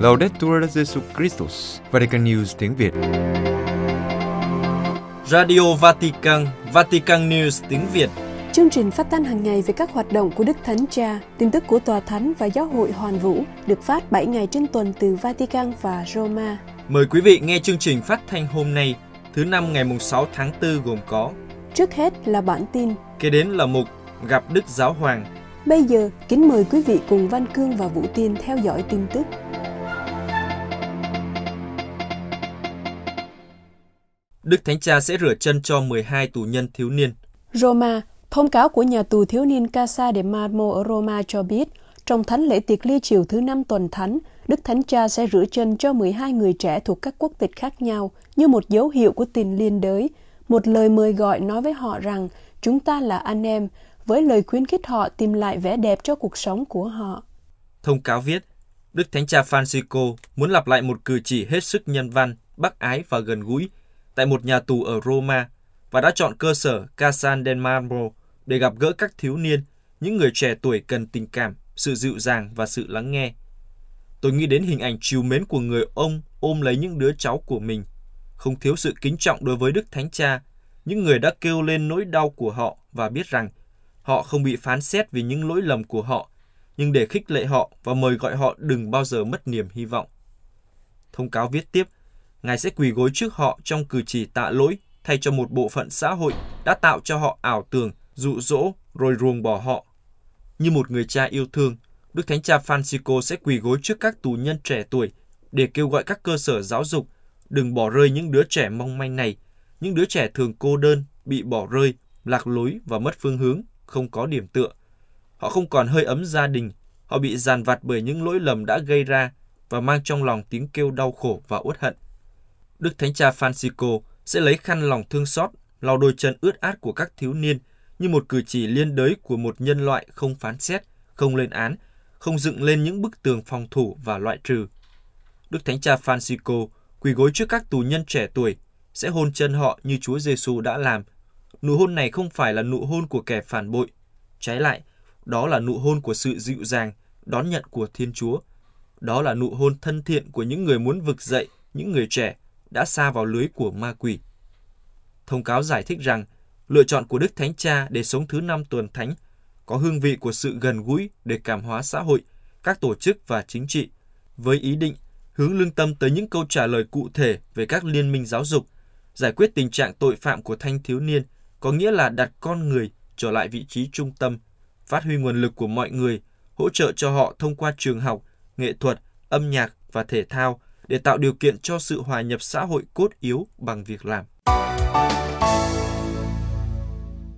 Laudetur Jesu Christus, Vatican News tiếng Việt. Radio Vatican, Vatican News tiếng Việt. Chương trình phát thanh hàng ngày về các hoạt động của Đức Thánh Cha, tin tức của Tòa Thánh và Giáo hội Hoàn Vũ được phát 7 ngày trên tuần từ Vatican và Roma. Mời quý vị nghe chương trình phát thanh hôm nay, thứ năm ngày 6 tháng 4 gồm có Trước hết là bản tin. Kế đến là mục Gặp Đức Giáo Hoàng. Bây giờ, kính mời quý vị cùng Văn Cương và Vũ Tiên theo dõi tin tức. Đức Thánh Cha sẽ rửa chân cho 12 tù nhân thiếu niên. Roma, thông cáo của nhà tù thiếu niên Casa de Marmo ở Roma cho biết, trong thánh lễ tiệc ly chiều thứ năm tuần thánh, Đức Thánh Cha sẽ rửa chân cho 12 người trẻ thuộc các quốc tịch khác nhau như một dấu hiệu của tình liên đới, một lời mời gọi nói với họ rằng chúng ta là anh em, với lời khuyến khích họ tìm lại vẻ đẹp cho cuộc sống của họ. Thông cáo viết, Đức Thánh Cha Francisco muốn lặp lại một cử chỉ hết sức nhân văn, bác ái và gần gũi tại một nhà tù ở Roma và đã chọn cơ sở Casa del Marmo để gặp gỡ các thiếu niên, những người trẻ tuổi cần tình cảm, sự dịu dàng và sự lắng nghe. Tôi nghĩ đến hình ảnh chiều mến của người ông ôm lấy những đứa cháu của mình, không thiếu sự kính trọng đối với Đức Thánh Cha, những người đã kêu lên nỗi đau của họ và biết rằng họ không bị phán xét vì những lỗi lầm của họ, nhưng để khích lệ họ và mời gọi họ đừng bao giờ mất niềm hy vọng. Thông cáo viết tiếp, Ngài sẽ quỳ gối trước họ trong cử chỉ tạ lỗi thay cho một bộ phận xã hội đã tạo cho họ ảo tưởng, dụ dỗ rồi ruồng bỏ họ. Như một người cha yêu thương, Đức Thánh Cha Francisco sẽ quỳ gối trước các tù nhân trẻ tuổi để kêu gọi các cơ sở giáo dục đừng bỏ rơi những đứa trẻ mong manh này, những đứa trẻ thường cô đơn, bị bỏ rơi, lạc lối và mất phương hướng, không có điểm tựa. Họ không còn hơi ấm gia đình, họ bị giàn vặt bởi những lỗi lầm đã gây ra và mang trong lòng tiếng kêu đau khổ và uất hận. Đức Thánh Cha Francisco sẽ lấy khăn lòng thương xót, lau đôi chân ướt át của các thiếu niên như một cử chỉ liên đới của một nhân loại không phán xét, không lên án, không dựng lên những bức tường phòng thủ và loại trừ. Đức Thánh Cha Francisco quỳ gối trước các tù nhân trẻ tuổi, sẽ hôn chân họ như Chúa Giêsu đã làm. Nụ hôn này không phải là nụ hôn của kẻ phản bội. Trái lại, đó là nụ hôn của sự dịu dàng, đón nhận của Thiên Chúa. Đó là nụ hôn thân thiện của những người muốn vực dậy những người trẻ đã xa vào lưới của ma quỷ. Thông cáo giải thích rằng, lựa chọn của Đức Thánh Cha để sống thứ năm tuần thánh có hương vị của sự gần gũi để cảm hóa xã hội, các tổ chức và chính trị, với ý định hướng lương tâm tới những câu trả lời cụ thể về các liên minh giáo dục, giải quyết tình trạng tội phạm của thanh thiếu niên, có nghĩa là đặt con người trở lại vị trí trung tâm, phát huy nguồn lực của mọi người, hỗ trợ cho họ thông qua trường học, nghệ thuật, âm nhạc và thể thao để tạo điều kiện cho sự hòa nhập xã hội cốt yếu bằng việc làm.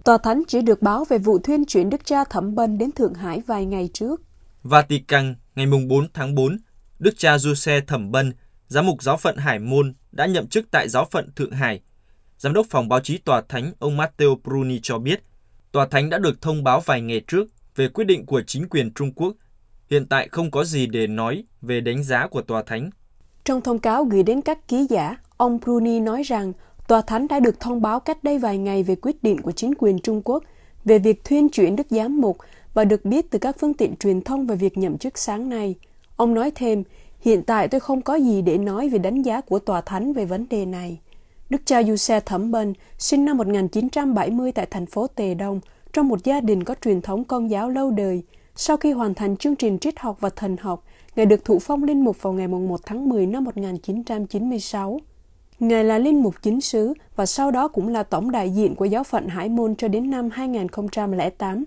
Tòa Thánh chỉ được báo về vụ thuyên chuyển Đức cha Thẩm Bân đến Thượng Hải vài ngày trước. Vatican, ngày 4 tháng 4, Đức cha Giuse Thẩm Bân, giám mục giáo phận Hải Môn đã nhậm chức tại giáo phận Thượng Hải. Giám đốc phòng báo chí tòa thánh ông Matteo Bruni cho biết, tòa thánh đã được thông báo vài ngày trước về quyết định của chính quyền Trung Quốc. Hiện tại không có gì để nói về đánh giá của tòa thánh. Trong thông cáo gửi đến các ký giả, ông Bruni nói rằng tòa thánh đã được thông báo cách đây vài ngày về quyết định của chính quyền Trung Quốc về việc thuyên chuyển đức giám mục và được biết từ các phương tiện truyền thông về việc nhậm chức sáng nay. Ông nói thêm, hiện tại tôi không có gì để nói về đánh giá của tòa thánh về vấn đề này. Đức cha Giuse Thẩm Bân, sinh năm 1970 tại thành phố Tề Đông, trong một gia đình có truyền thống công giáo lâu đời. Sau khi hoàn thành chương trình triết học và thần học, Ngài được thụ phong linh mục vào ngày 1 tháng 10 năm 1996. Ngài là linh mục chính sứ và sau đó cũng là tổng đại diện của giáo phận Hải Môn cho đến năm 2008.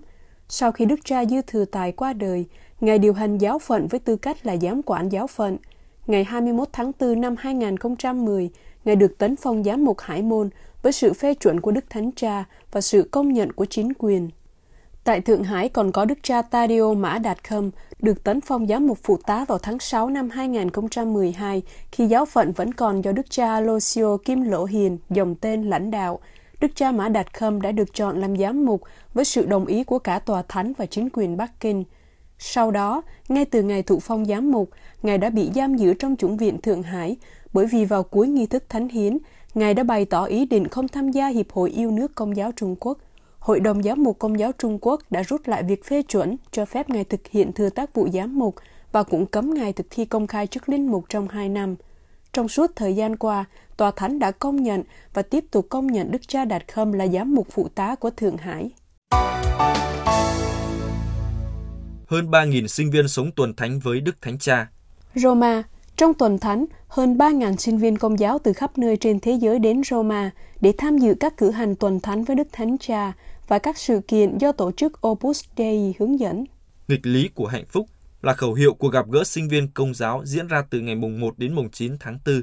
Sau khi Đức cha Dư Thừa Tài qua đời, Ngài điều hành giáo phận với tư cách là giám quản giáo phận. Ngày 21 tháng 4 năm 2010, Ngài được tấn phong giám mục Hải Môn với sự phê chuẩn của Đức Thánh Cha và sự công nhận của chính quyền. Tại Thượng Hải còn có Đức cha Tadio Mã Đạt Khâm được tấn phong giám mục phụ tá vào tháng 6 năm 2012 khi giáo phận vẫn còn do Đức cha Aloisio Kim Lỗ Hiền, dòng tên lãnh đạo. Đức cha Mã Đạt Khâm đã được chọn làm giám mục với sự đồng ý của cả tòa thánh và chính quyền Bắc Kinh. Sau đó, ngay từ ngày thụ phong giám mục, Ngài đã bị giam giữ trong chủng viện Thượng Hải bởi vì vào cuối nghi thức thánh hiến, Ngài đã bày tỏ ý định không tham gia Hiệp hội Yêu nước Công giáo Trung Quốc. Hội đồng Giám mục Công giáo Trung Quốc đã rút lại việc phê chuẩn cho phép Ngài thực hiện thừa tác vụ giám mục và cũng cấm Ngài thực thi công khai chức linh mục trong hai năm. Trong suốt thời gian qua, Tòa Thánh đã công nhận và tiếp tục công nhận Đức cha Đạt Khâm là giám mục phụ tá của Thượng Hải. Hơn 3.000 sinh viên sống tuần thánh với Đức Thánh Cha. Roma, trong tuần thánh, hơn 3.000 sinh viên công giáo từ khắp nơi trên thế giới đến Roma để tham dự các cử hành tuần thánh với Đức Thánh Cha và các sự kiện do tổ chức Opus Dei hướng dẫn. Nghịch lý của hạnh phúc là khẩu hiệu của gặp gỡ sinh viên công giáo diễn ra từ ngày mùng 1 đến mùng 9 tháng 4.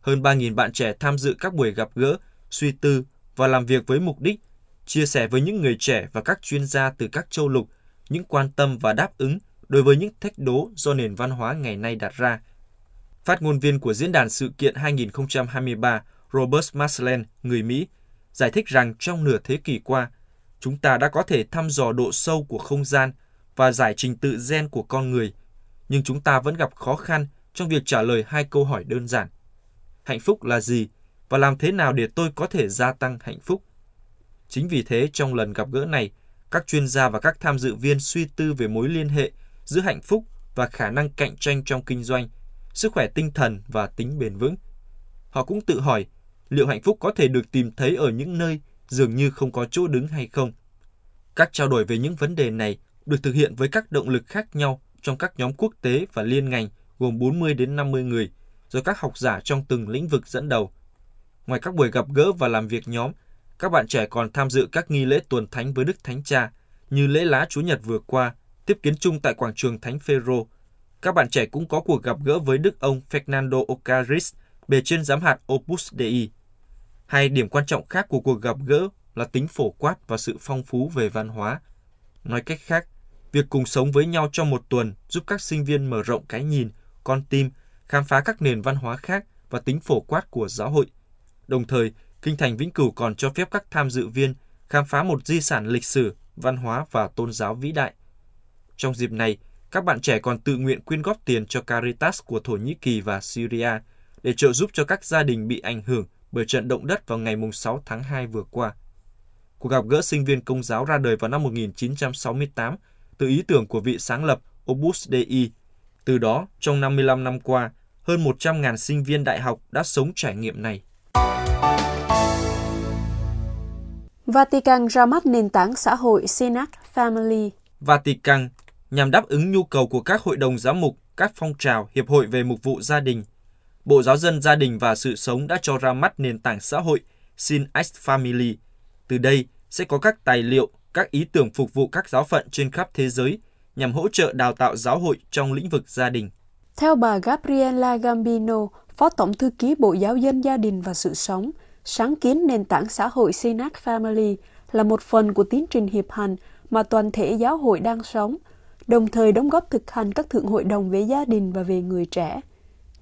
Hơn 3.000 bạn trẻ tham dự các buổi gặp gỡ, suy tư và làm việc với mục đích chia sẻ với những người trẻ và các chuyên gia từ các châu lục những quan tâm và đáp ứng đối với những thách đố do nền văn hóa ngày nay đặt ra. Phát ngôn viên của Diễn đàn Sự kiện 2023 Robert Maslen, người Mỹ, giải thích rằng trong nửa thế kỷ qua, chúng ta đã có thể thăm dò độ sâu của không gian và giải trình tự gen của con người, nhưng chúng ta vẫn gặp khó khăn trong việc trả lời hai câu hỏi đơn giản. Hạnh phúc là gì và làm thế nào để tôi có thể gia tăng hạnh phúc? Chính vì thế trong lần gặp gỡ này, các chuyên gia và các tham dự viên suy tư về mối liên hệ giữa hạnh phúc và khả năng cạnh tranh trong kinh doanh, sức khỏe tinh thần và tính bền vững. Họ cũng tự hỏi liệu hạnh phúc có thể được tìm thấy ở những nơi dường như không có chỗ đứng hay không. Các trao đổi về những vấn đề này được thực hiện với các động lực khác nhau trong các nhóm quốc tế và liên ngành gồm 40 đến 50 người do các học giả trong từng lĩnh vực dẫn đầu. Ngoài các buổi gặp gỡ và làm việc nhóm, các bạn trẻ còn tham dự các nghi lễ tuần thánh với Đức Thánh Cha như lễ lá Chúa Nhật vừa qua, tiếp kiến chung tại quảng trường Thánh Phêrô. Các bạn trẻ cũng có cuộc gặp gỡ với Đức ông Fernando Ocaris, bề trên giám hạt Opus Dei. Hai điểm quan trọng khác của cuộc gặp gỡ là tính phổ quát và sự phong phú về văn hóa. Nói cách khác, việc cùng sống với nhau trong một tuần giúp các sinh viên mở rộng cái nhìn, con tim, khám phá các nền văn hóa khác và tính phổ quát của giáo hội. Đồng thời, Kinh thành Vĩnh Cửu còn cho phép các tham dự viên khám phá một di sản lịch sử, văn hóa và tôn giáo vĩ đại. Trong dịp này, các bạn trẻ còn tự nguyện quyên góp tiền cho Caritas của Thổ Nhĩ Kỳ và Syria để trợ giúp cho các gia đình bị ảnh hưởng bởi trận động đất vào ngày 6 tháng 2 vừa qua. Cuộc gặp gỡ sinh viên công giáo ra đời vào năm 1968 từ ý tưởng của vị sáng lập Opus Dei. Từ đó, trong 55 năm qua, hơn 100.000 sinh viên đại học đã sống trải nghiệm này. Vatican ra mắt nền tảng xã hội Synax Family. Vatican nhằm đáp ứng nhu cầu của các hội đồng giám mục, các phong trào, hiệp hội về mục vụ gia đình. Bộ Giáo dân Gia đình và Sự sống đã cho ra mắt nền tảng xã hội Synax Family. Từ đây sẽ có các tài liệu, các ý tưởng phục vụ các giáo phận trên khắp thế giới nhằm hỗ trợ đào tạo giáo hội trong lĩnh vực gia đình. Theo bà Gabriela Gambino, Phó Tổng Thư ký Bộ Giáo dân Gia đình và Sự sống, sáng kiến nền tảng xã hội Sinac Family là một phần của tiến trình hiệp hành mà toàn thể giáo hội đang sống, đồng thời đóng góp thực hành các thượng hội đồng về gia đình và về người trẻ.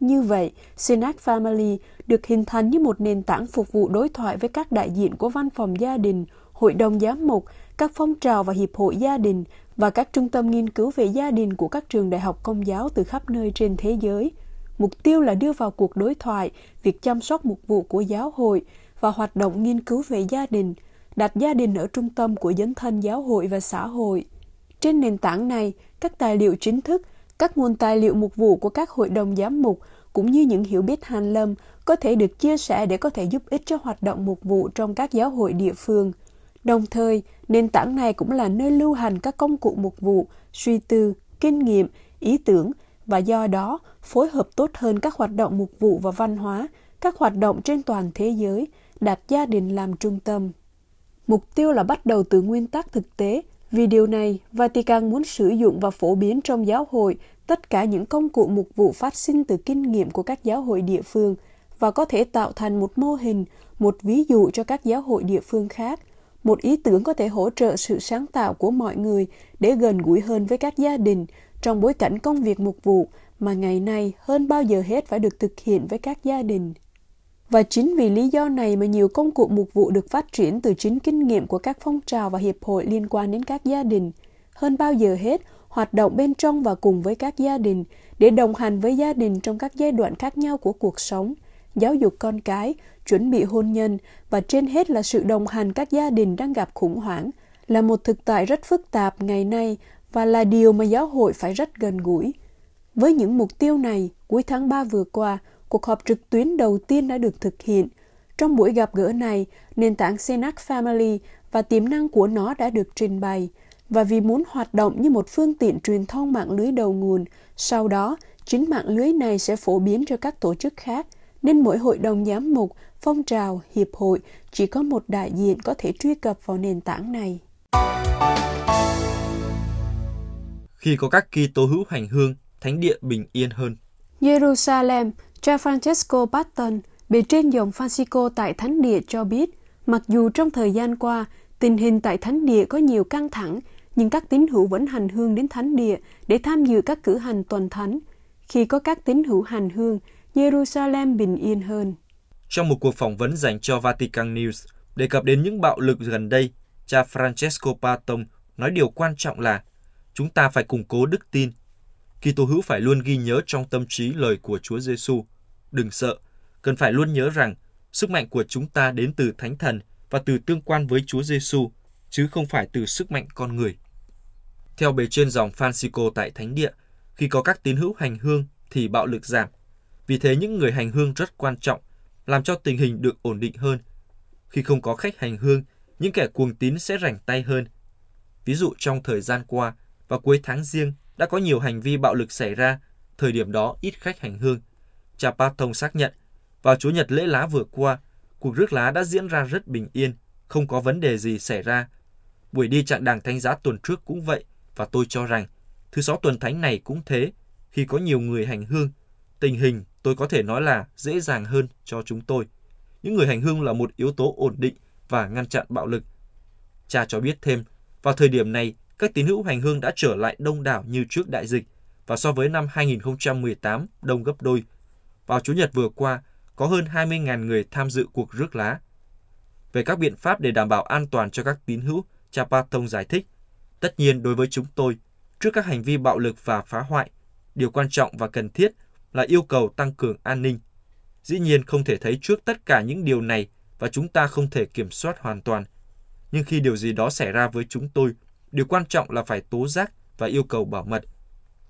Như vậy, Sinac Family được hình thành như một nền tảng phục vụ đối thoại với các đại diện của văn phòng gia đình, hội đồng giám mục, các phong trào và hiệp hội gia đình và các trung tâm nghiên cứu về gia đình của các trường đại học công giáo từ khắp nơi trên thế giới – Mục tiêu là đưa vào cuộc đối thoại việc chăm sóc mục vụ của giáo hội và hoạt động nghiên cứu về gia đình, đặt gia đình ở trung tâm của dấn thân giáo hội và xã hội. Trên nền tảng này, các tài liệu chính thức, các nguồn tài liệu mục vụ của các hội đồng giám mục cũng như những hiểu biết hàn lâm có thể được chia sẻ để có thể giúp ích cho hoạt động mục vụ trong các giáo hội địa phương. Đồng thời, nền tảng này cũng là nơi lưu hành các công cụ mục vụ, suy tư, kinh nghiệm, ý tưởng và do đó phối hợp tốt hơn các hoạt động mục vụ và văn hóa, các hoạt động trên toàn thế giới, đặt gia đình làm trung tâm. Mục tiêu là bắt đầu từ nguyên tắc thực tế. Vì điều này, Vatican muốn sử dụng và phổ biến trong giáo hội tất cả những công cụ mục vụ phát sinh từ kinh nghiệm của các giáo hội địa phương và có thể tạo thành một mô hình, một ví dụ cho các giáo hội địa phương khác. Một ý tưởng có thể hỗ trợ sự sáng tạo của mọi người để gần gũi hơn với các gia đình trong bối cảnh công việc mục vụ mà ngày nay hơn bao giờ hết phải được thực hiện với các gia đình. Và chính vì lý do này mà nhiều công cụ mục vụ được phát triển từ chính kinh nghiệm của các phong trào và hiệp hội liên quan đến các gia đình. Hơn bao giờ hết, hoạt động bên trong và cùng với các gia đình để đồng hành với gia đình trong các giai đoạn khác nhau của cuộc sống, giáo dục con cái, chuẩn bị hôn nhân và trên hết là sự đồng hành các gia đình đang gặp khủng hoảng là một thực tại rất phức tạp ngày nay và là điều mà giáo hội phải rất gần gũi. Với những mục tiêu này, cuối tháng 3 vừa qua, cuộc họp trực tuyến đầu tiên đã được thực hiện. Trong buổi gặp gỡ này, nền tảng Senac Family và tiềm năng của nó đã được trình bày. Và vì muốn hoạt động như một phương tiện truyền thông mạng lưới đầu nguồn, sau đó chính mạng lưới này sẽ phổ biến cho các tổ chức khác, nên mỗi hội đồng giám mục, phong trào, hiệp hội chỉ có một đại diện có thể truy cập vào nền tảng này. Khi có các Kitô hữu hành hương, thánh địa bình yên hơn. Jerusalem, cha Francesco Patton, bề trên dòng Francisco tại thánh địa cho biết, mặc dù trong thời gian qua, tình hình tại thánh địa có nhiều căng thẳng, nhưng các tín hữu vẫn hành hương đến thánh địa để tham dự các cử hành tuần thánh. Khi có các tín hữu hành hương, Jerusalem bình yên hơn. Trong một cuộc phỏng vấn dành cho Vatican News, đề cập đến những bạo lực gần đây, cha Francesco Patton nói điều quan trọng là chúng ta phải củng cố đức tin. Kitô hữu phải luôn ghi nhớ trong tâm trí lời của Chúa Giêsu. Đừng sợ, cần phải luôn nhớ rằng sức mạnh của chúng ta đến từ Thánh Thần và từ tương quan với Chúa Giêsu, chứ không phải từ sức mạnh con người. Theo bề trên dòng Francisco tại Thánh Địa, khi có các tín hữu hành hương thì bạo lực giảm. Vì thế những người hành hương rất quan trọng, làm cho tình hình được ổn định hơn. Khi không có khách hành hương, những kẻ cuồng tín sẽ rảnh tay hơn. Ví dụ trong thời gian qua, vào cuối tháng riêng đã có nhiều hành vi bạo lực xảy ra, thời điểm đó ít khách hành hương. Cha Patong xác nhận, vào chủ Nhật lễ lá vừa qua, cuộc rước lá đã diễn ra rất bình yên, không có vấn đề gì xảy ra. Buổi đi chặng đảng thánh giá tuần trước cũng vậy, và tôi cho rằng thứ sáu tuần thánh này cũng thế. Khi có nhiều người hành hương, tình hình tôi có thể nói là dễ dàng hơn cho chúng tôi. Những người hành hương là một yếu tố ổn định và ngăn chặn bạo lực. Cha cho biết thêm, vào thời điểm này, các tín hữu hành hương đã trở lại đông đảo như trước đại dịch và so với năm 2018 đông gấp đôi. Vào Chủ nhật vừa qua, có hơn 20.000 người tham dự cuộc rước lá. Về các biện pháp để đảm bảo an toàn cho các tín hữu, cha Patong giải thích, tất nhiên đối với chúng tôi, trước các hành vi bạo lực và phá hoại, điều quan trọng và cần thiết là yêu cầu tăng cường an ninh. Dĩ nhiên không thể thấy trước tất cả những điều này và chúng ta không thể kiểm soát hoàn toàn. Nhưng khi điều gì đó xảy ra với chúng tôi, điều quan trọng là phải tố giác và yêu cầu bảo mật.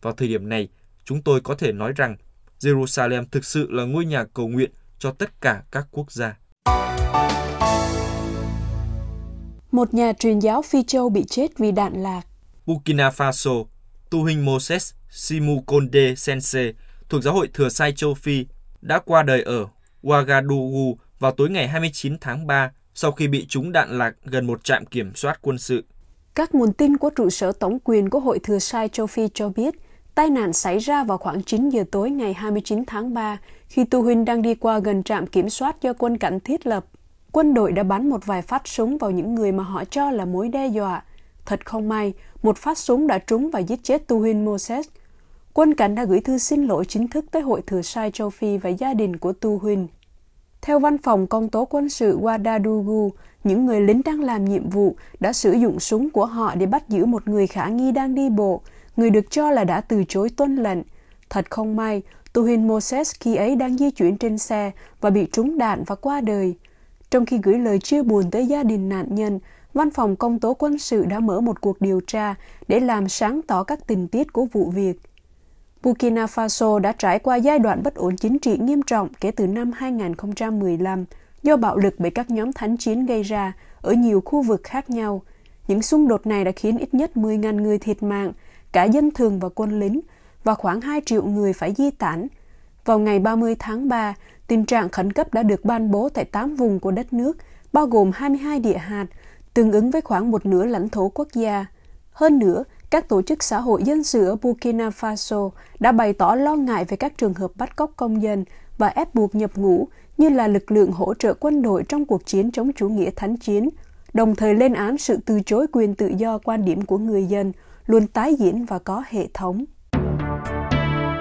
Vào thời điểm này, chúng tôi có thể nói rằng Jerusalem thực sự là ngôi nhà cầu nguyện cho tất cả các quốc gia. Một nhà truyền giáo Phi Châu bị chết vì đạn lạc. Burkina Faso, tu huynh Moses Simu Konde Sense thuộc giáo hội Thừa Sai Châu Phi đã qua đời ở Ouagadougou vào tối ngày 29 tháng 3 sau khi bị trúng đạn lạc gần một trạm kiểm soát quân sự. Các nguồn tin của trụ sở tổng quyền của Hội Thừa Sai Châu Phi cho biết, tai nạn xảy ra vào khoảng 9 giờ tối ngày 29 tháng 3 khi Tu Huynh đang đi qua gần trạm kiểm soát do quân cảnh thiết lập. Quân đội đã bắn một vài phát súng vào những người mà họ cho là mối đe dọa. Thật không may, một phát súng đã trúng và giết chết Tu Huynh Moses. Quân cảnh đã gửi thư xin lỗi chính thức tới Hội Thừa Sai Châu Phi và gia đình của Tu Huynh. Theo văn phòng công tố quân sự Wadadugu những người lính đang làm nhiệm vụ đã sử dụng súng của họ để bắt giữ một người khả nghi đang đi bộ, người được cho là đã từ chối tuân lệnh. Thật không may, Tuhin Moses khi ấy đang di chuyển trên xe và bị trúng đạn và qua đời. Trong khi gửi lời chia buồn tới gia đình nạn nhân, Văn phòng Công tố quân sự đã mở một cuộc điều tra để làm sáng tỏ các tình tiết của vụ việc. Burkina Faso đã trải qua giai đoạn bất ổn chính trị nghiêm trọng kể từ năm 2015 do bạo lực bởi các nhóm thánh chiến gây ra ở nhiều khu vực khác nhau. Những xung đột này đã khiến ít nhất 10.000 người thiệt mạng, cả dân thường và quân lính, và khoảng 2 triệu người phải di tản. Vào ngày 30 tháng 3, tình trạng khẩn cấp đã được ban bố tại 8 vùng của đất nước, bao gồm 22 địa hạt, tương ứng với khoảng một nửa lãnh thổ quốc gia. Hơn nữa, các tổ chức xã hội dân sự ở Burkina Faso đã bày tỏ lo ngại về các trường hợp bắt cóc công dân và ép buộc nhập ngũ như là lực lượng hỗ trợ quân đội trong cuộc chiến chống chủ nghĩa thánh chiến, đồng thời lên án sự từ chối quyền tự do quan điểm của người dân luôn tái diễn và có hệ thống.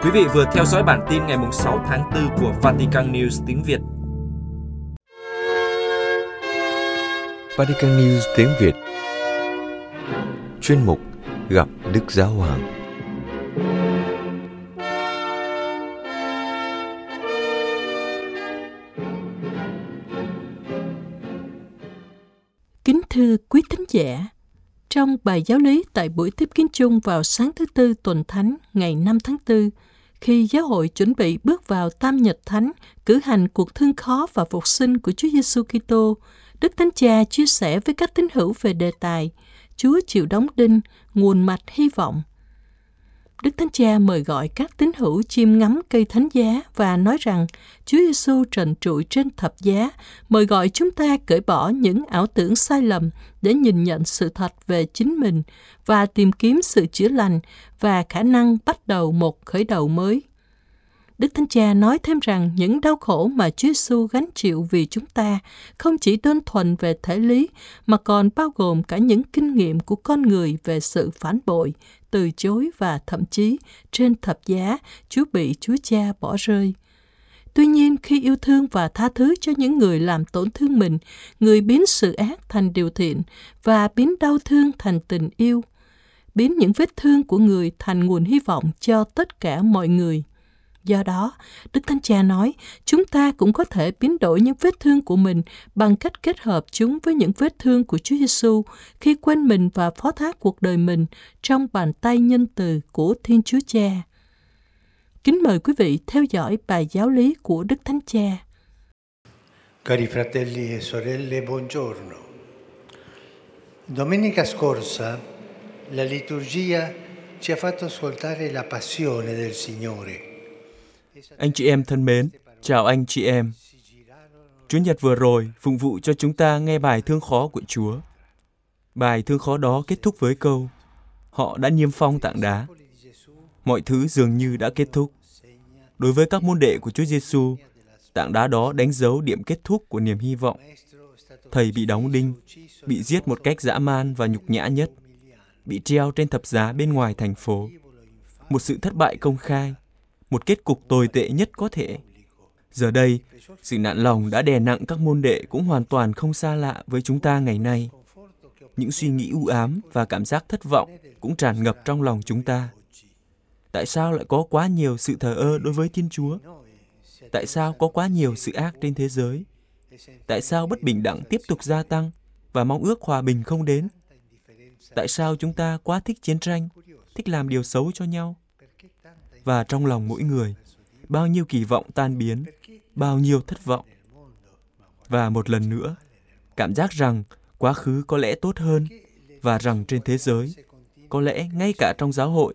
Quý vị vừa theo dõi bản tin ngày 6 tháng 4 của Vatican News tiếng Việt. Vatican News tiếng Việt Chuyên mục Gặp Đức Giáo Hoàng thưa quý thính giả, trong bài giáo lý tại buổi tiếp kiến chung vào sáng thứ Tư tuần Thánh ngày 5 tháng 4, khi giáo hội chuẩn bị bước vào Tam Nhật Thánh, cử hành cuộc thương khó và phục sinh của Chúa Giêsu Kitô, Đức Thánh Cha chia sẻ với các tín hữu về đề tài Chúa chịu đóng đinh, nguồn mạch hy vọng – Đức Thánh Cha mời gọi các tín hữu chiêm ngắm cây thánh giá và nói rằng Chúa Giêsu trần trụi trên thập giá, mời gọi chúng ta cởi bỏ những ảo tưởng sai lầm để nhìn nhận sự thật về chính mình và tìm kiếm sự chữa lành và khả năng bắt đầu một khởi đầu mới. Đức Thánh Cha nói thêm rằng những đau khổ mà Chúa Giêsu gánh chịu vì chúng ta không chỉ đơn thuần về thể lý mà còn bao gồm cả những kinh nghiệm của con người về sự phản bội, từ chối và thậm chí trên thập giá Chúa bị Chúa Cha bỏ rơi. Tuy nhiên, khi yêu thương và tha thứ cho những người làm tổn thương mình, người biến sự ác thành điều thiện và biến đau thương thành tình yêu, biến những vết thương của người thành nguồn hy vọng cho tất cả mọi người. Do đó, Đức Thánh Cha nói, chúng ta cũng có thể biến đổi những vết thương của mình bằng cách kết hợp chúng với những vết thương của Chúa Giêsu khi quên mình và phó thác cuộc đời mình trong bàn tay nhân từ của Thiên Chúa Cha. Kính mời quý vị theo dõi bài giáo lý của Đức Thánh Cha. Cari fratelli e sorelle, buongiorno. Domenica scorsa la liturgia ci ha fatto ascoltare la passione del Signore. Anh chị em thân mến, chào anh chị em. Chúa Nhật vừa rồi phụng vụ cho chúng ta nghe bài thương khó của Chúa. Bài thương khó đó kết thúc với câu Họ đã niêm phong tảng đá. Mọi thứ dường như đã kết thúc. Đối với các môn đệ của Chúa Giêsu, tảng đá đó đánh dấu điểm kết thúc của niềm hy vọng. Thầy bị đóng đinh, bị giết một cách dã man và nhục nhã nhất, bị treo trên thập giá bên ngoài thành phố. Một sự thất bại công khai, một kết cục tồi tệ nhất có thể. Giờ đây, sự nạn lòng đã đè nặng các môn đệ cũng hoàn toàn không xa lạ với chúng ta ngày nay. Những suy nghĩ u ám và cảm giác thất vọng cũng tràn ngập trong lòng chúng ta. Tại sao lại có quá nhiều sự thờ ơ đối với Thiên Chúa? Tại sao có quá nhiều sự ác trên thế giới? Tại sao bất bình đẳng tiếp tục gia tăng và mong ước hòa bình không đến? Tại sao chúng ta quá thích chiến tranh, thích làm điều xấu cho nhau? Và trong lòng mỗi người, bao nhiêu kỳ vọng tan biến, bao nhiêu thất vọng. Và một lần nữa, cảm giác rằng quá khứ có lẽ tốt hơn và rằng trên thế giới, có lẽ ngay cả trong giáo hội,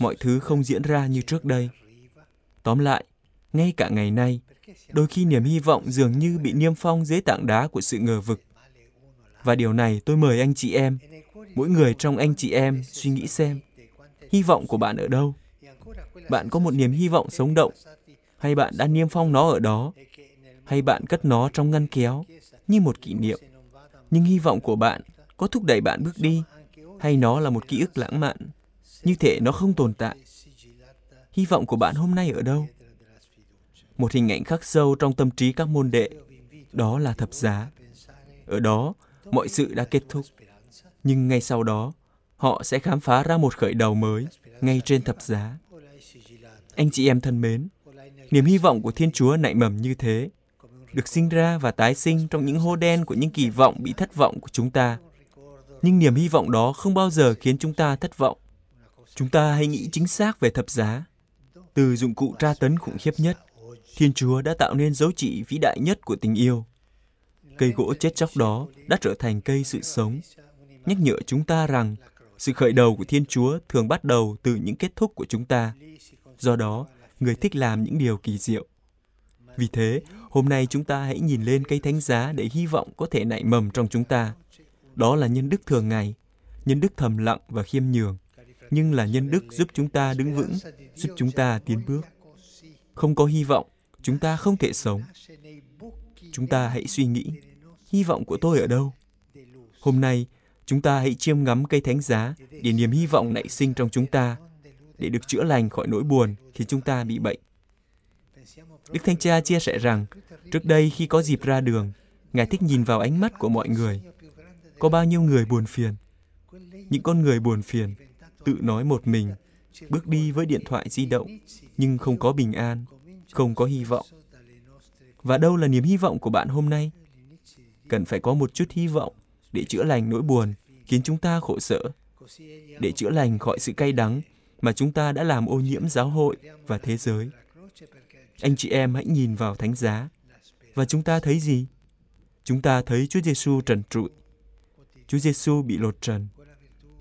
mọi thứ không diễn ra như trước đây. Tóm lại, ngay cả ngày nay, đôi khi niềm hy vọng dường như bị niêm phong dưới tảng đá của sự ngờ vực. Và điều này tôi mời anh chị em, mỗi người trong anh chị em suy nghĩ xem, hy vọng của bạn ở đâu? Bạn có một niềm hy vọng sống động, hay bạn đã niêm phong nó ở đó, hay bạn cất nó trong ngăn kéo như một kỷ niệm. Nhưng hy vọng của bạn có thúc đẩy bạn bước đi, hay nó là một ký ức lãng mạn, như thể nó không tồn tại. Hy vọng của bạn hôm nay ở đâu? Một hình ảnh khắc sâu trong tâm trí các môn đệ, đó là thập giá. Ở đó, mọi sự đã kết thúc. Nhưng ngay sau đó, họ sẽ khám phá ra một khởi đầu mới ngay trên thập giá. Anh chị em thân mến, niềm hy vọng của Thiên Chúa nảy mầm như thế, được sinh ra và tái sinh trong những hô đen của những kỳ vọng bị thất vọng của chúng ta. Nhưng niềm hy vọng đó không bao giờ khiến chúng ta thất vọng. Chúng ta hãy nghĩ chính xác về thập giá. Từ dụng cụ tra tấn khủng khiếp nhất, Thiên Chúa đã tạo nên dấu chỉ vĩ đại nhất của tình yêu. Cây gỗ chết chóc đó đã trở thành cây sự sống, nhắc nhở chúng ta rằng sự khởi đầu của Thiên Chúa thường bắt đầu từ những kết thúc của chúng ta. Do đó, người thích làm những điều kỳ diệu. Vì thế, hôm nay chúng ta hãy nhìn lên cây thánh giá để hy vọng có thể nảy mầm trong chúng ta. Đó là nhân đức thường ngày, nhân đức thầm lặng và khiêm nhường, nhưng là nhân đức giúp chúng ta đứng vững, giúp chúng ta tiến bước. Không có hy vọng, chúng ta không thể sống. Chúng ta hãy suy nghĩ, hy vọng của tôi ở đâu? Hôm nay, chúng ta hãy chiêm ngắm cây thánh giá để niềm hy vọng nảy sinh trong chúng ta để được chữa lành khỏi nỗi buồn khi chúng ta bị bệnh. Đức Thánh Cha chia sẻ rằng, trước đây khi có dịp ra đường, Ngài thích nhìn vào ánh mắt của mọi người. Có bao nhiêu người buồn phiền? Những con người buồn phiền, tự nói một mình, bước đi với điện thoại di động, nhưng không có bình an, không có hy vọng. Và đâu là niềm hy vọng của bạn hôm nay? Cần phải có một chút hy vọng, để chữa lành nỗi buồn khiến chúng ta khổ sở, để chữa lành khỏi sự cay đắng mà chúng ta đã làm ô nhiễm giáo hội và thế giới. Anh chị em hãy nhìn vào thánh giá và chúng ta thấy gì? Chúng ta thấy Chúa Giêsu trần trụi. Chúa Giêsu bị lột trần.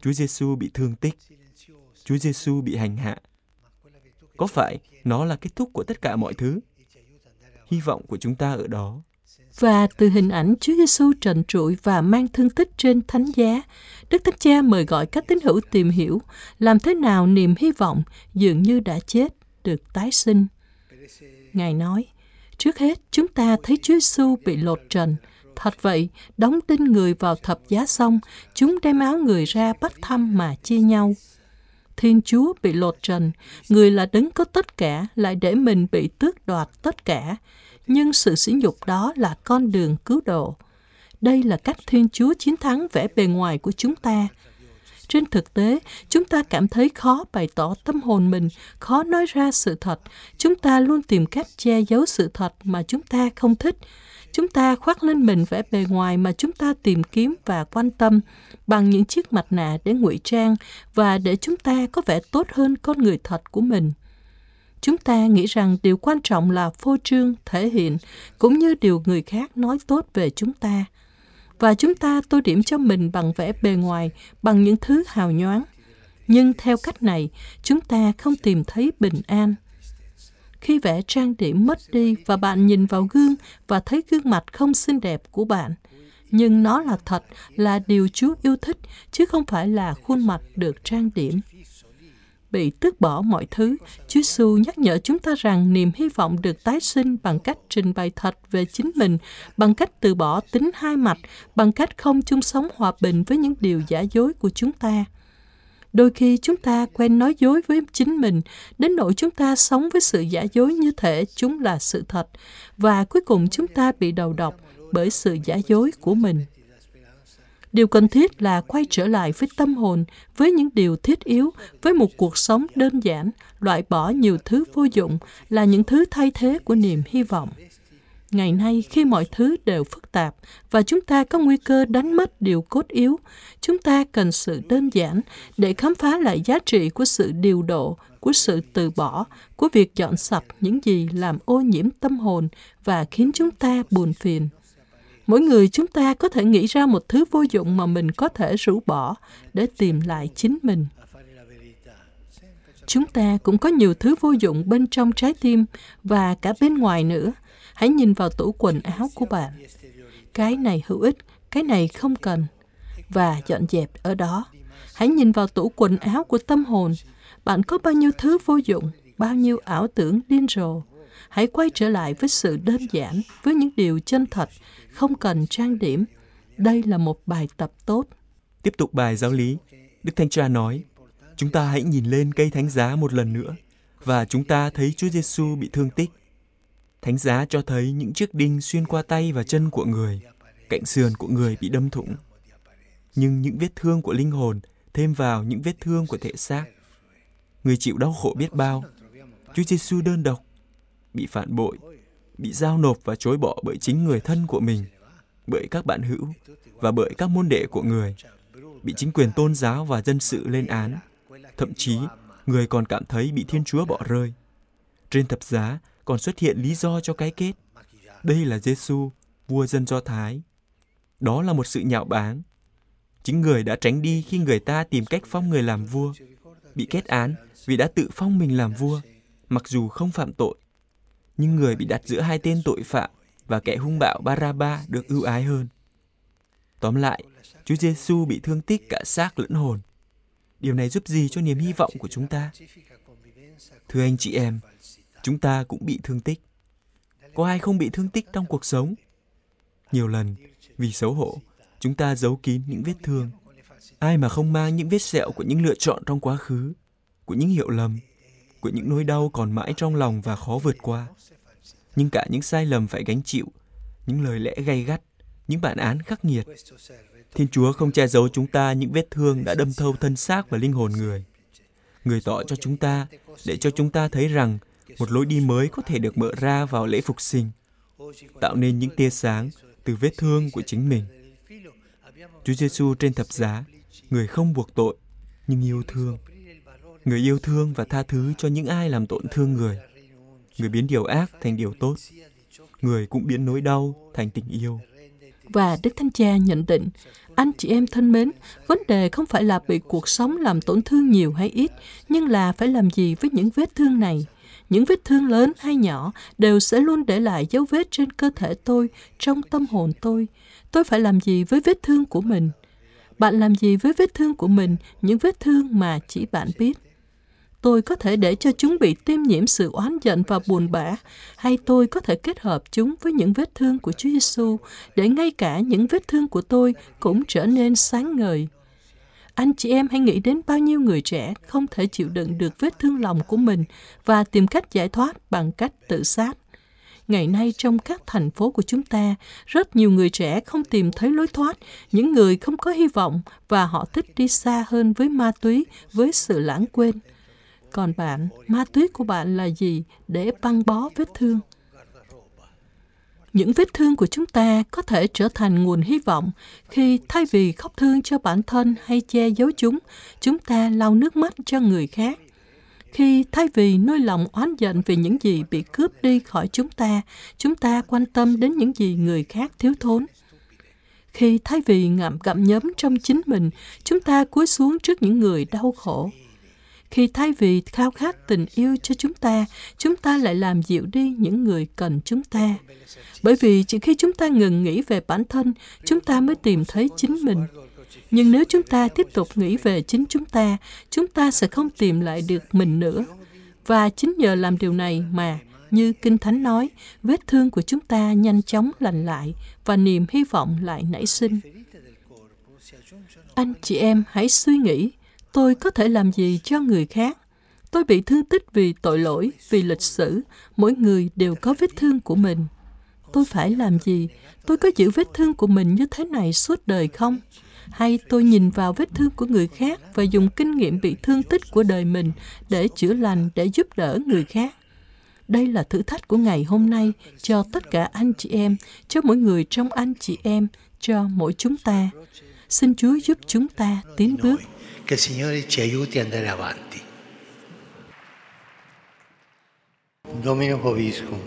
Chúa Giêsu bị thương tích. Chúa Giêsu bị hành hạ. Có phải nó là kết thúc của tất cả mọi thứ? Hy vọng của chúng ta ở đó. Và từ hình ảnh Chúa Giêsu trần trụi và mang thương tích trên thánh giá, Đức Thánh Cha mời gọi các tín hữu tìm hiểu làm thế nào niềm hy vọng dường như đã chết được tái sinh. Ngài nói, trước hết chúng ta thấy Chúa Giêsu bị lột trần. Thật vậy, đóng đinh người vào thập giá xong, chúng đem áo người ra bắt thăm mà chia nhau. Thiên Chúa bị lột trần, người là đấng có tất cả, lại để mình bị tước đoạt tất cả. Nhưng sự sỉ nhục đó là con đường cứu độ. Đây là cách Thiên Chúa chiến thắng vẻ bề ngoài của chúng ta. Trên thực tế, chúng ta cảm thấy khó bày tỏ tâm hồn mình, khó nói ra sự thật. Chúng ta luôn tìm cách che giấu sự thật mà chúng ta không thích. Chúng ta khoác lên mình vẻ bề ngoài mà chúng ta tìm kiếm và quan tâm bằng những chiếc mặt nạ để ngụy trang và để chúng ta có vẻ tốt hơn con người thật của mình. Chúng ta nghĩ rằng điều quan trọng là phô trương, thể hiện, cũng như điều người khác nói tốt về chúng ta – và chúng ta tô điểm cho mình bằng vẻ bề ngoài, bằng những thứ hào nhoáng. Nhưng theo cách này, chúng ta không tìm thấy bình an. Khi vẻ trang điểm mất đi và bạn nhìn vào gương và thấy gương mặt không xinh đẹp của bạn, nhưng nó là thật, là điều Chúa yêu thích, chứ không phải là khuôn mặt được trang điểm bị tước bỏ mọi thứ, Chúa Giêsu nhắc nhở chúng ta rằng niềm hy vọng được tái sinh bằng cách trình bày thật về chính mình, bằng cách từ bỏ tính hai mặt, bằng cách không chung sống hòa bình với những điều giả dối của chúng ta. Đôi khi chúng ta quen nói dối với chính mình, đến nỗi chúng ta sống với sự giả dối như thể chúng là sự thật, và cuối cùng chúng ta bị đầu độc bởi sự giả dối của mình. Điều cần thiết là quay trở lại với tâm hồn, với những điều thiết yếu, với một cuộc sống đơn giản, loại bỏ nhiều thứ vô dụng là những thứ thay thế của niềm hy vọng. Ngày nay, khi mọi thứ đều phức tạp và chúng ta có nguy cơ đánh mất điều cốt yếu, chúng ta cần sự đơn giản để khám phá lại giá trị của sự điều độ, của sự từ bỏ, của việc dọn sạch những gì làm ô nhiễm tâm hồn và khiến chúng ta buồn phiền. Mỗi người chúng ta có thể nghĩ ra một thứ vô dụng mà mình có thể rũ bỏ để tìm lại chính mình. Chúng ta cũng có nhiều thứ vô dụng bên trong trái tim và cả bên ngoài nữa. Hãy nhìn vào tủ quần áo của bạn. Cái này hữu ích, cái này không cần. Và dọn dẹp ở đó. Hãy nhìn vào tủ quần áo của tâm hồn. Bạn có bao nhiêu thứ vô dụng, bao nhiêu ảo tưởng điên rồ. Hãy quay trở lại với sự đơn giản, với những điều chân thật, không cần trang điểm. Đây là một bài tập tốt. Tiếp tục bài giáo lý, Đức Thánh Cha nói, chúng ta hãy nhìn lên cây thánh giá một lần nữa và chúng ta thấy Chúa Giêsu bị thương tích. Thánh giá cho thấy những chiếc đinh xuyên qua tay và chân của người, cạnh sườn của người bị đâm thủng. Nhưng những vết thương của linh hồn thêm vào những vết thương của thể xác. Người chịu đau khổ biết bao. Chúa Giêsu đơn độc, bị phản bội, bị giao nộp và chối bỏ bởi chính người thân của mình, bởi các bạn hữu và bởi các môn đệ của người, bị chính quyền tôn giáo và dân sự lên án. Thậm chí, người còn cảm thấy bị Thiên Chúa bỏ rơi. Trên thập giá còn xuất hiện lý do cho cái kết. Đây là Giêsu, vua dân Do Thái. Đó là một sự nhạo báng. Chính người đã tránh đi khi người ta tìm cách phong người làm vua, bị kết án vì đã tự phong mình làm vua, mặc dù không phạm tội nhưng người bị đặt giữa hai tên tội phạm và kẻ hung bạo Baraba được ưu ái hơn. Tóm lại, Chúa Giêsu bị thương tích cả xác lẫn hồn. Điều này giúp gì cho niềm hy vọng của chúng ta? Thưa anh chị em, chúng ta cũng bị thương tích. Có ai không bị thương tích trong cuộc sống? Nhiều lần, vì xấu hổ, chúng ta giấu kín những vết thương. Ai mà không mang những vết sẹo của những lựa chọn trong quá khứ, của những hiểu lầm, của những nỗi đau còn mãi trong lòng và khó vượt qua nhưng cả những sai lầm phải gánh chịu, những lời lẽ gay gắt, những bản án khắc nghiệt. Thiên Chúa không che giấu chúng ta những vết thương đã đâm thâu thân xác và linh hồn người. Người tỏ cho chúng ta để cho chúng ta thấy rằng một lối đi mới có thể được mở ra vào lễ phục sinh, tạo nên những tia sáng từ vết thương của chính mình. Chúa Giêsu trên thập giá, người không buộc tội, nhưng yêu thương. Người yêu thương và tha thứ cho những ai làm tổn thương người. Người biến điều ác thành điều tốt. Người cũng biến nỗi đau thành tình yêu. Và Đức Thánh Cha nhận định, anh chị em thân mến, vấn đề không phải là bị cuộc sống làm tổn thương nhiều hay ít, nhưng là phải làm gì với những vết thương này. Những vết thương lớn hay nhỏ đều sẽ luôn để lại dấu vết trên cơ thể tôi, trong tâm hồn tôi. Tôi phải làm gì với vết thương của mình? Bạn làm gì với vết thương của mình, những vết thương mà chỉ bạn biết? Tôi có thể để cho chúng bị tiêm nhiễm sự oán giận và buồn bã, hay tôi có thể kết hợp chúng với những vết thương của Chúa Giêsu để ngay cả những vết thương của tôi cũng trở nên sáng ngời. Anh chị em hãy nghĩ đến bao nhiêu người trẻ không thể chịu đựng được vết thương lòng của mình và tìm cách giải thoát bằng cách tự sát. Ngày nay trong các thành phố của chúng ta, rất nhiều người trẻ không tìm thấy lối thoát, những người không có hy vọng và họ thích đi xa hơn với ma túy, với sự lãng quên. Còn bạn, ma túy của bạn là gì để băng bó vết thương? Những vết thương của chúng ta có thể trở thành nguồn hy vọng khi thay vì khóc thương cho bản thân hay che giấu chúng, chúng ta lau nước mắt cho người khác. Khi thay vì nuôi lòng oán giận về những gì bị cướp đi khỏi chúng ta, chúng ta quan tâm đến những gì người khác thiếu thốn. Khi thay vì ngậm gặm nhấm trong chính mình, chúng ta cúi xuống trước những người đau khổ. Khi thay vì khao khát tình yêu cho chúng ta, chúng ta lại làm dịu đi những người cần chúng ta. Bởi vì chỉ khi chúng ta ngừng nghĩ về bản thân, chúng ta mới tìm thấy chính mình. Nhưng nếu chúng ta tiếp tục nghĩ về chính chúng ta, chúng ta sẽ không tìm lại được mình nữa. Và chính nhờ làm điều này mà, như Kinh Thánh nói, vết thương của chúng ta nhanh chóng lành lại và niềm hy vọng lại nảy sinh. Anh chị em hãy suy nghĩ, tôi có thể làm gì cho người khác? Tôi bị thương tích vì tội lỗi, vì lịch sử. Mỗi người đều có vết thương của mình. Tôi phải làm gì? Tôi có giữ vết thương của mình như thế này suốt đời không? hay tôi nhìn vào vết thương của người khác và dùng kinh nghiệm bị thương tích của đời mình để chữa lành, để giúp đỡ người khác. Đây là thử thách của ngày hôm nay cho tất cả anh chị em, cho mỗi người trong anh chị em, cho mỗi chúng ta. Xin Chúa giúp chúng ta tiến bước. Che il Signore ci aiuti a andare avanti. Domino Poviscum.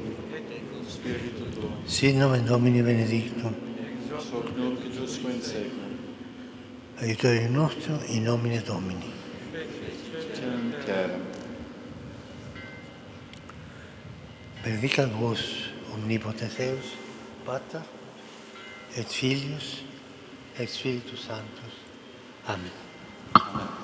Sit nomen Domini Benedictum. Aiutore nostro in nomine Domini. Benedicat vos omnipotens Deus, Pater, et Filius, Espírito Santo. Amém. Amém.